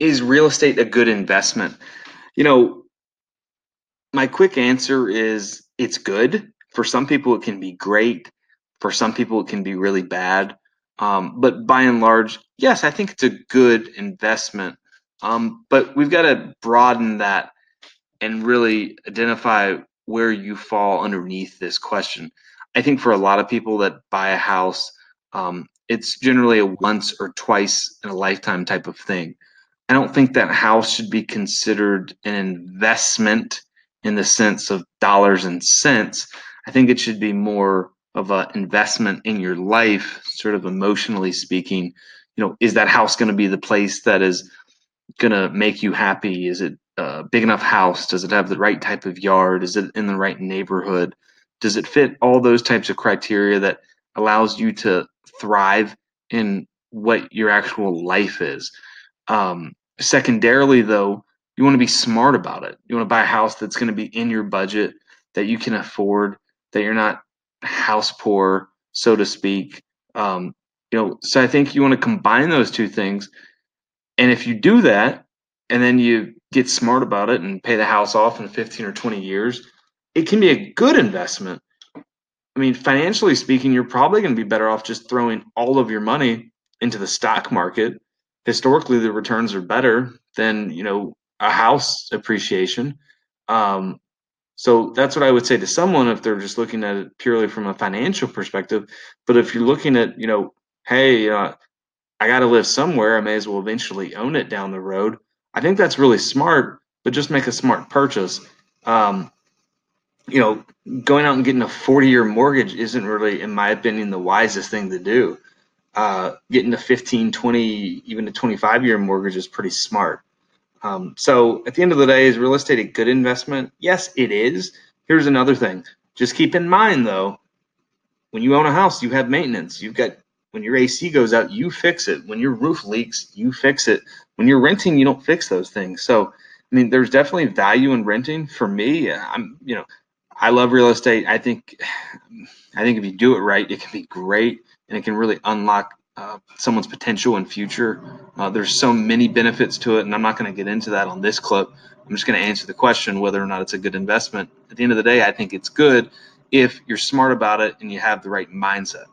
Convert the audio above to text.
is real estate a good investment? You know, my quick answer is it's good. For some people, it can be great. For some people, it can be really bad. Um, but by and large, yes, I think it's a good investment. Um, but we've got to broaden that and really identify where you fall underneath this question. I think for a lot of people that buy a house, um, it's generally a once or twice in a lifetime type of thing. I don't think that house should be considered an investment in the sense of dollars and cents. I think it should be more of an investment in your life, sort of emotionally speaking. You know, is that house going to be the place that is going to make you happy? Is it a big enough house? Does it have the right type of yard? Is it in the right neighborhood? Does it fit all those types of criteria that allows you to thrive in what your actual life is? Um, secondarily, though, you want to be smart about it. You want to buy a house that's going to be in your budget, that you can afford, that you're not house poor, so to speak. Um, you know, so I think you want to combine those two things. And if you do that, and then you get smart about it and pay the house off in 15 or 20 years, it can be a good investment. I mean, financially speaking, you're probably going to be better off just throwing all of your money into the stock market. Historically, the returns are better than you know a house appreciation. Um, so that's what I would say to someone if they're just looking at it purely from a financial perspective. But if you're looking at, you know, hey, uh, I got to live somewhere, I may as well eventually own it down the road. I think that's really smart, but just make a smart purchase. Um, you know, going out and getting a 40 year mortgage isn't really, in my opinion, the wisest thing to do. Uh, getting a 15, 20, even a 25 year mortgage is pretty smart. Um, so at the end of the day, is real estate a good investment? Yes, it is. Here's another thing. Just keep in mind though, when you own a house, you have maintenance. You've got when your AC goes out, you fix it. When your roof leaks, you fix it. When you're renting, you don't fix those things. So, I mean, there's definitely value in renting. For me, I'm, you know, I love real estate. I think, I think if you do it right, it can be great, and it can really unlock uh, someone's potential and future. Uh, there's so many benefits to it, and I'm not going to get into that on this clip. I'm just going to answer the question whether or not it's a good investment. At the end of the day, I think it's good if you're smart about it and you have the right mindset.